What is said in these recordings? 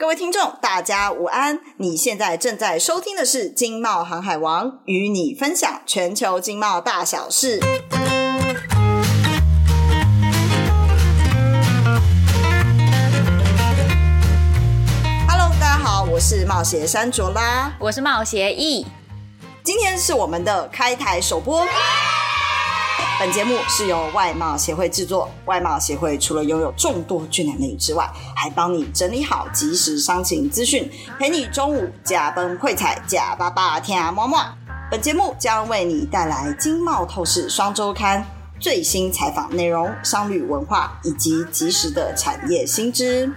各位听众，大家午安！你现在正在收听的是《经贸航海王》，与你分享全球经贸大小事。Hello，大家好，我是冒险山卓拉，我是冒协 E，今天是我们的开台首播。本节目是由外贸协会制作。外贸协会除了拥有众多俊男美女之外，还帮你整理好即时商情资讯，陪你中午加班会彩假巴巴天啊么么。本节目将为你带来经贸透视双周刊最新采访内容、商旅文化以及即时的产业新知。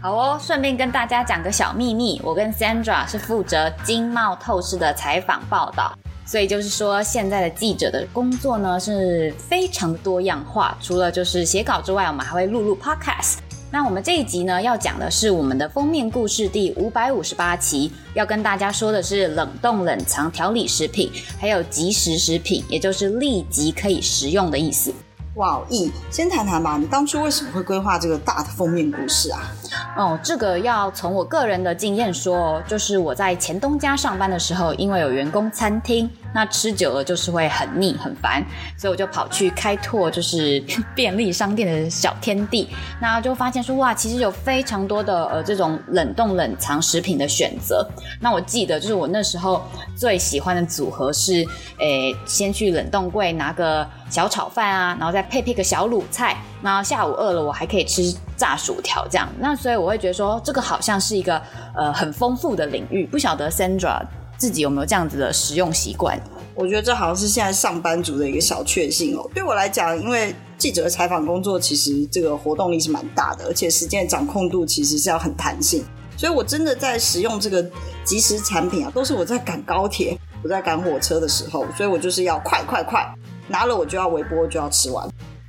好哦，顺便跟大家讲个小秘密，我跟 Sandra 是负责经贸透视的采访报道。所以就是说，现在的记者的工作呢是非常多样化。除了就是写稿之外，我们还会录录 podcast。那我们这一集呢要讲的是我们的封面故事第五百五十八期，要跟大家说的是冷冻冷藏调理食品，还有即食食品，也就是立即可以食用的意思。哇，E，先谈谈吧，你当初为什么会规划这个大的封面故事啊？哦，这个要从我个人的经验说，就是我在前东家上班的时候，因为有员工餐厅。那吃久了就是会很腻很烦，所以我就跑去开拓就是 便利商店的小天地，那就发现说哇，其实有非常多的呃这种冷冻冷藏食品的选择。那我记得就是我那时候最喜欢的组合是，诶，先去冷冻柜拿个小炒饭啊，然后再配配个小卤菜，然后下午饿了我还可以吃炸薯条这样。那所以我会觉得说这个好像是一个呃很丰富的领域，不晓得 Sandra。自己有没有这样子的食用习惯？我觉得这好像是现在上班族的一个小确幸哦。对我来讲，因为记者的采访工作其实这个活动力是蛮大的，而且时间的掌控度其实是要很弹性，所以我真的在使用这个即时产品啊，都是我在赶高铁、我在赶火车的时候，所以我就是要快快快，拿了我就要微波就要吃完。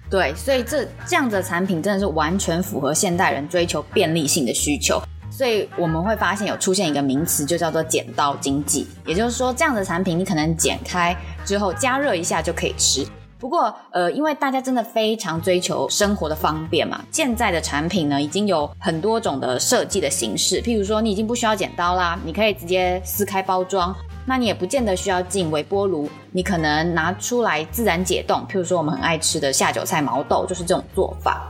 对，所以这这样子的产品真的是完全符合现代人追求便利性的需求。所以我们会发现有出现一个名词，就叫做剪刀经济。也就是说，这样的产品你可能剪开之后加热一下就可以吃。不过，呃，因为大家真的非常追求生活的方便嘛，现在的产品呢已经有很多种的设计的形式。譬如说，你已经不需要剪刀啦，你可以直接撕开包装。那你也不见得需要进微波炉，你可能拿出来自然解冻。譬如说，我们很爱吃的下酒菜毛豆，就是这种做法。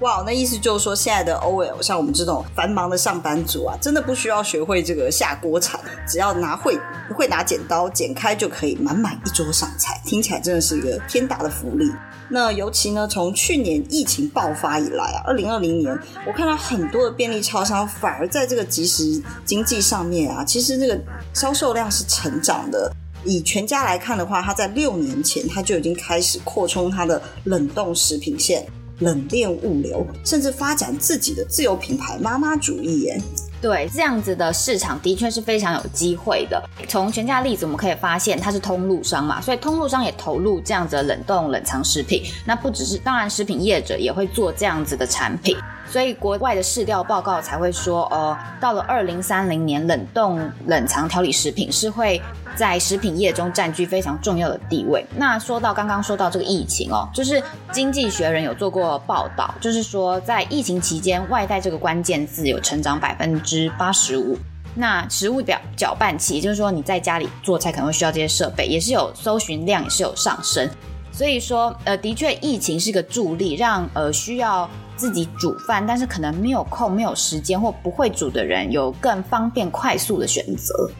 哇，那意思就是说，现在的 OL 像我们这种繁忙的上班族啊，真的不需要学会这个下锅铲，只要拿会会拿剪刀剪开就可以满满一桌上菜，听起来真的是一个天大的福利。那尤其呢，从去年疫情爆发以来啊，二零二零年，我看到很多的便利超商反而在这个即时经济上面啊，其实这个销售量是成长的。以全家来看的话，它在六年前它就已经开始扩充它的冷冻食品线。冷链物流，甚至发展自己的自有品牌妈妈主义耶。对，这样子的市场的确是非常有机会的。从全家例子，我们可以发现它是通路商嘛，所以通路商也投入这样子的冷冻冷藏食品。那不只是，当然食品业者也会做这样子的产品。所以国外的市调报告才会说，呃，到了二零三零年，冷冻冷藏调理食品是会在食品业中占据非常重要的地位。那说到刚刚说到这个疫情哦，就是《经济学人》有做过报道，就是说在疫情期间，外带这个关键字有成长百分之八十五。那食物表搅拌器，也就是说你在家里做菜可能会需要这些设备，也是有搜寻量也是有上升。所以说，呃，的确疫情是个助力，让呃需要。自己煮饭，但是可能没有空、没有时间或不会煮的人，有更方便、快速的选择。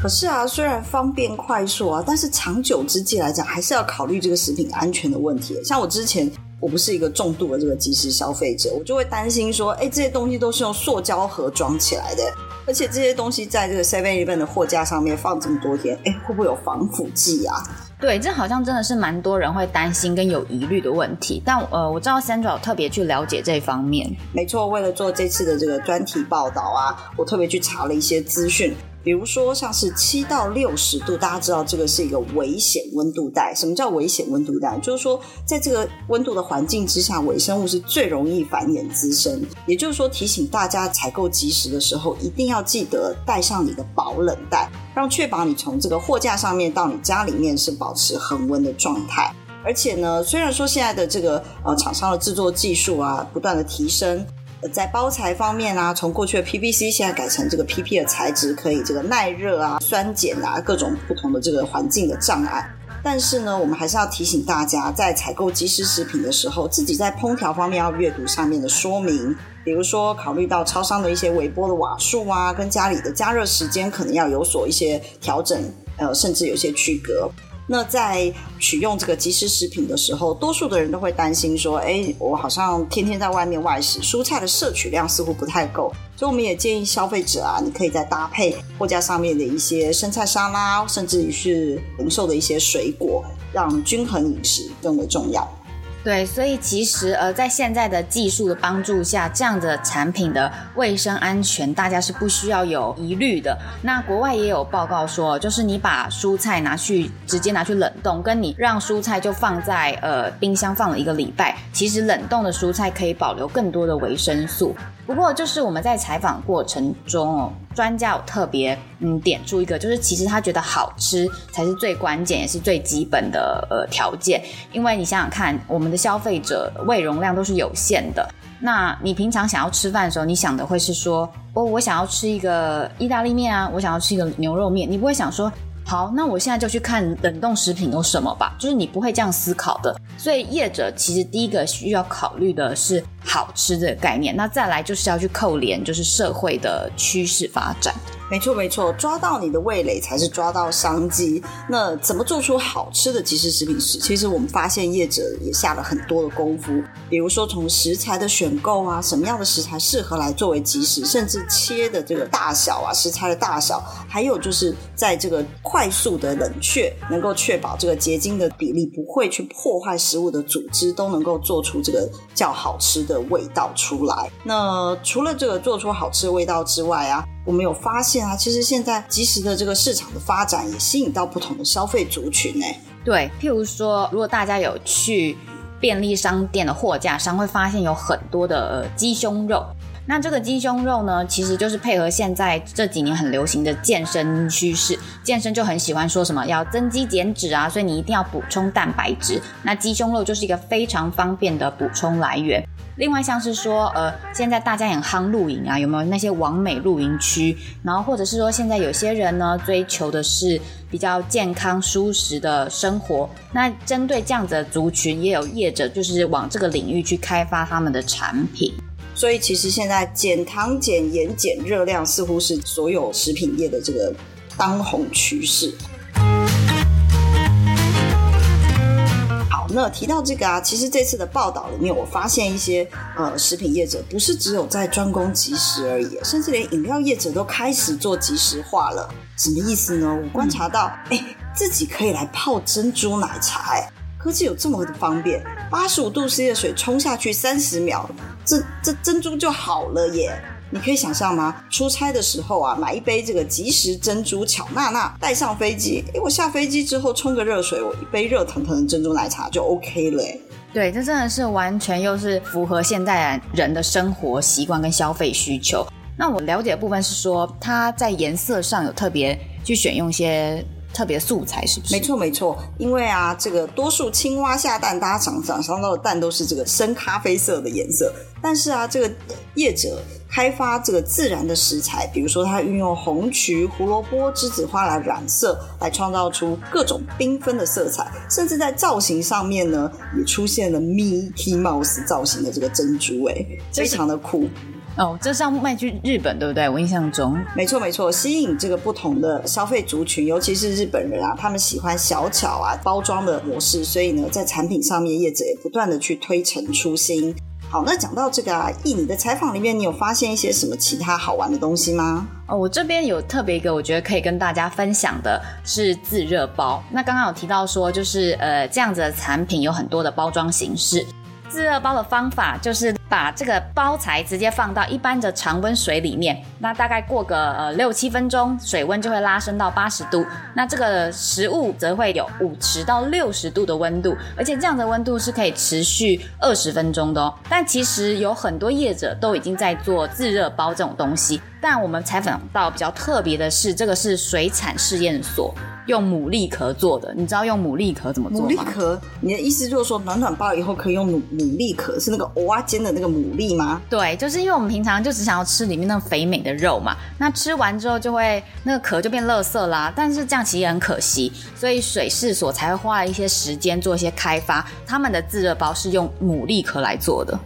可是啊，虽然方便快速啊，但是长久之计来讲，还是要考虑这个食品安全的问题。像我之前，我不是一个重度的这个即食消费者，我就会担心说，哎，这些东西都是用塑胶盒装起来的，而且这些东西在这个 Seven Eleven 的货架上面放这么多天，哎，会不会有防腐剂啊？对，这好像真的是蛮多人会担心跟有疑虑的问题。但呃，我知道 Sandra 有特别去了解这方面。没错，为了做这次的这个专题报道啊，我特别去查了一些资讯。比如说，像是七到六十度，大家知道这个是一个危险温度带。什么叫危险温度带？就是说，在这个温度的环境之下，微生物是最容易繁衍滋生。也就是说，提醒大家采购即食的时候，一定要记得带上你的保冷袋，让确保你从这个货架上面到你家里面是保持恒温的状态。而且呢，虽然说现在的这个呃厂商的制作技术啊不断的提升，在包材方面啊，从过去的 PVC 现在改成这个 PP 的材质，可以这个耐热啊、酸碱啊各种不同的这个环境的障碍。但是呢，我们还是要提醒大家，在采购即食食品的时候，自己在烹调方面要阅读上面的说明，比如说考虑到超商的一些微波的瓦数啊，跟家里的加热时间可能要有所一些调整，呃，甚至有些区隔。那在取用这个即食食品的时候，多数的人都会担心说：“哎，我好像天天在外面外食，蔬菜的摄取量似乎不太够。”所以我们也建议消费者啊，你可以再搭配货架上面的一些生菜沙拉，甚至于是零售的一些水果，让均衡饮食更为重要。对，所以其实呃，在现在的技术的帮助下，这样的产品的卫生安全，大家是不需要有疑虑的。那国外也有报告说，就是你把蔬菜拿去直接拿去冷冻，跟你让蔬菜就放在呃冰箱放了一个礼拜，其实冷冻的蔬菜可以保留更多的维生素。不过，就是我们在采访过程中哦，专家有特别嗯点出一个，就是其实他觉得好吃才是最关键，也是最基本的呃条件。因为你想想看，我们的消费者胃容量都是有限的。那你平常想要吃饭的时候，你想的会是说，哦，我想要吃一个意大利面啊，我想要吃一个牛肉面，你不会想说。好，那我现在就去看冷冻食品有什么吧。就是你不会这样思考的，所以业者其实第一个需要考虑的是好吃的概念，那再来就是要去扣连，就是社会的趋势发展。没错没错，抓到你的味蕾才是抓到商机。那怎么做出好吃的即食食品时，其实我们发现业者也下了很多的功夫。比如说从食材的选购啊，什么样的食材适合来作为即食，甚至切的这个大小啊，食材的大小，还有就是在这个快速的冷却，能够确保这个结晶的比例不会去破坏食物的组织，都能够做出这个较好吃的味道出来。那除了这个做出好吃的味道之外啊，我们有发现啊，其实现在即时的这个市场的发展也吸引到不同的消费族群呢。对，譬如说，如果大家有去便利商店的货架上，会发现有很多的鸡胸肉。那这个鸡胸肉呢，其实就是配合现在这几年很流行的健身趋势，健身就很喜欢说什么要增肌减脂啊，所以你一定要补充蛋白质。那鸡胸肉就是一个非常方便的补充来源。另外像是说，呃，现在大家很夯露营啊，有没有那些网美露营区？然后或者是说，现在有些人呢，追求的是比较健康舒适的生活。那针对这样子的族群，也有业者就是往这个领域去开发他们的产品。所以其实现在减糖、减盐、减热量，似乎是所有食品业的这个当红趋势。那提到这个啊，其实这次的报道里面，我发现一些呃食品业者不是只有在专攻即食而已，甚至连饮料业者都开始做即食化了。什么意思呢？我观察到，哎、自己可以来泡珍珠奶茶，哎，科技有这么的方便，八十五度 C 的水冲下去三十秒，这这珍珠就好了耶。你可以想象吗？出差的时候啊，买一杯这个即食珍珠巧娜娜，带上飞机。诶，我下飞机之后冲个热水，我一杯热腾腾的珍珠奶茶就 OK 了。对，这真的是完全又是符合现代人的生活习惯跟消费需求。那我了解的部分是说，它在颜色上有特别去选用一些。特别素材是不是？没错没错，因为啊，这个多数青蛙下蛋，大家常常想到的蛋都是这个深咖啡色的颜色。但是啊，这个业者开发这个自然的食材，比如说它运用红曲、胡萝卜、栀子花来染色，来创造出各种缤纷的色彩，甚至在造型上面呢，也出现了 Mickey Mouse 造型的这个珍珠，哎，非常的酷。哦，这是要卖去日本，对不对？我印象中，没错没错，吸引这个不同的消费族群，尤其是日本人啊，他们喜欢小巧啊包装的模式，所以呢，在产品上面，业者也不断的去推陈出新。好，那讲到这个啊，易，你的采访里面，你有发现一些什么其他好玩的东西吗？哦，我这边有特别一个，我觉得可以跟大家分享的是自热包。那刚刚有提到说，就是呃这样子的产品有很多的包装形式。自热包的方法就是把这个包材直接放到一般的常温水里面，那大概过个呃六七分钟，水温就会拉升到八十度，那这个食物则会有五十到六十度的温度，而且这样的温度是可以持续二十分钟的哦。但其实有很多业者都已经在做自热包这种东西。但我们采访到比较特别的是，这个是水产试验所用牡蛎壳做的。你知道用牡蛎壳怎么做吗？牡蛎壳，你的意思就是说暖暖包以后可以用牡牡蛎壳，是那个蚵仔煎的那个牡蛎吗？对，就是因为我们平常就只想要吃里面那个肥美的肉嘛，那吃完之后就会那个壳就变垃圾啦。但是这样其实也很可惜，所以水试所才会花了一些时间做一些开发。他们的自热包是用牡蛎壳来做的。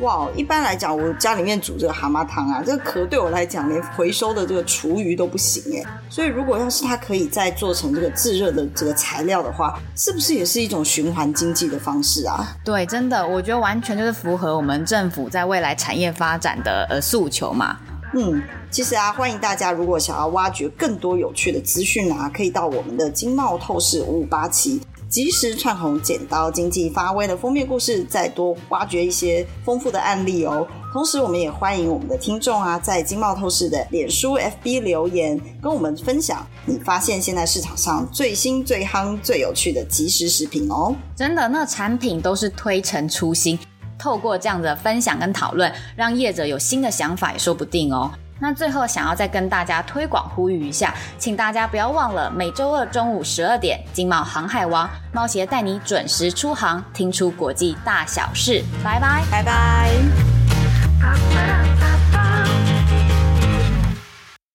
哇，一般来讲，我家里面煮这个蛤蟆汤啊，这个壳对我来讲连回收的这个厨余都不行哎。所以如果要是它可以再做成这个自热的这个材料的话，是不是也是一种循环经济的方式啊？对，真的，我觉得完全就是符合我们政府在未来产业发展的呃诉求嘛。嗯，其实啊，欢迎大家如果想要挖掘更多有趣的资讯啊，可以到我们的经贸透视五五八期。即时串红剪刀经济发威的封面故事，再多挖掘一些丰富的案例哦。同时，我们也欢迎我们的听众啊，在经贸透视的脸书 FB 留言，跟我们分享你发现现在市场上最新最夯最有趣的即时食品哦。真的，那产品都是推陈出新，透过这样的分享跟讨论，让业者有新的想法也说不定哦。那最后想要再跟大家推广呼吁一下，请大家不要忘了每周二中午十二点，金茂航海王猫协带你准时出航，听出国际大小事。拜拜，拜拜。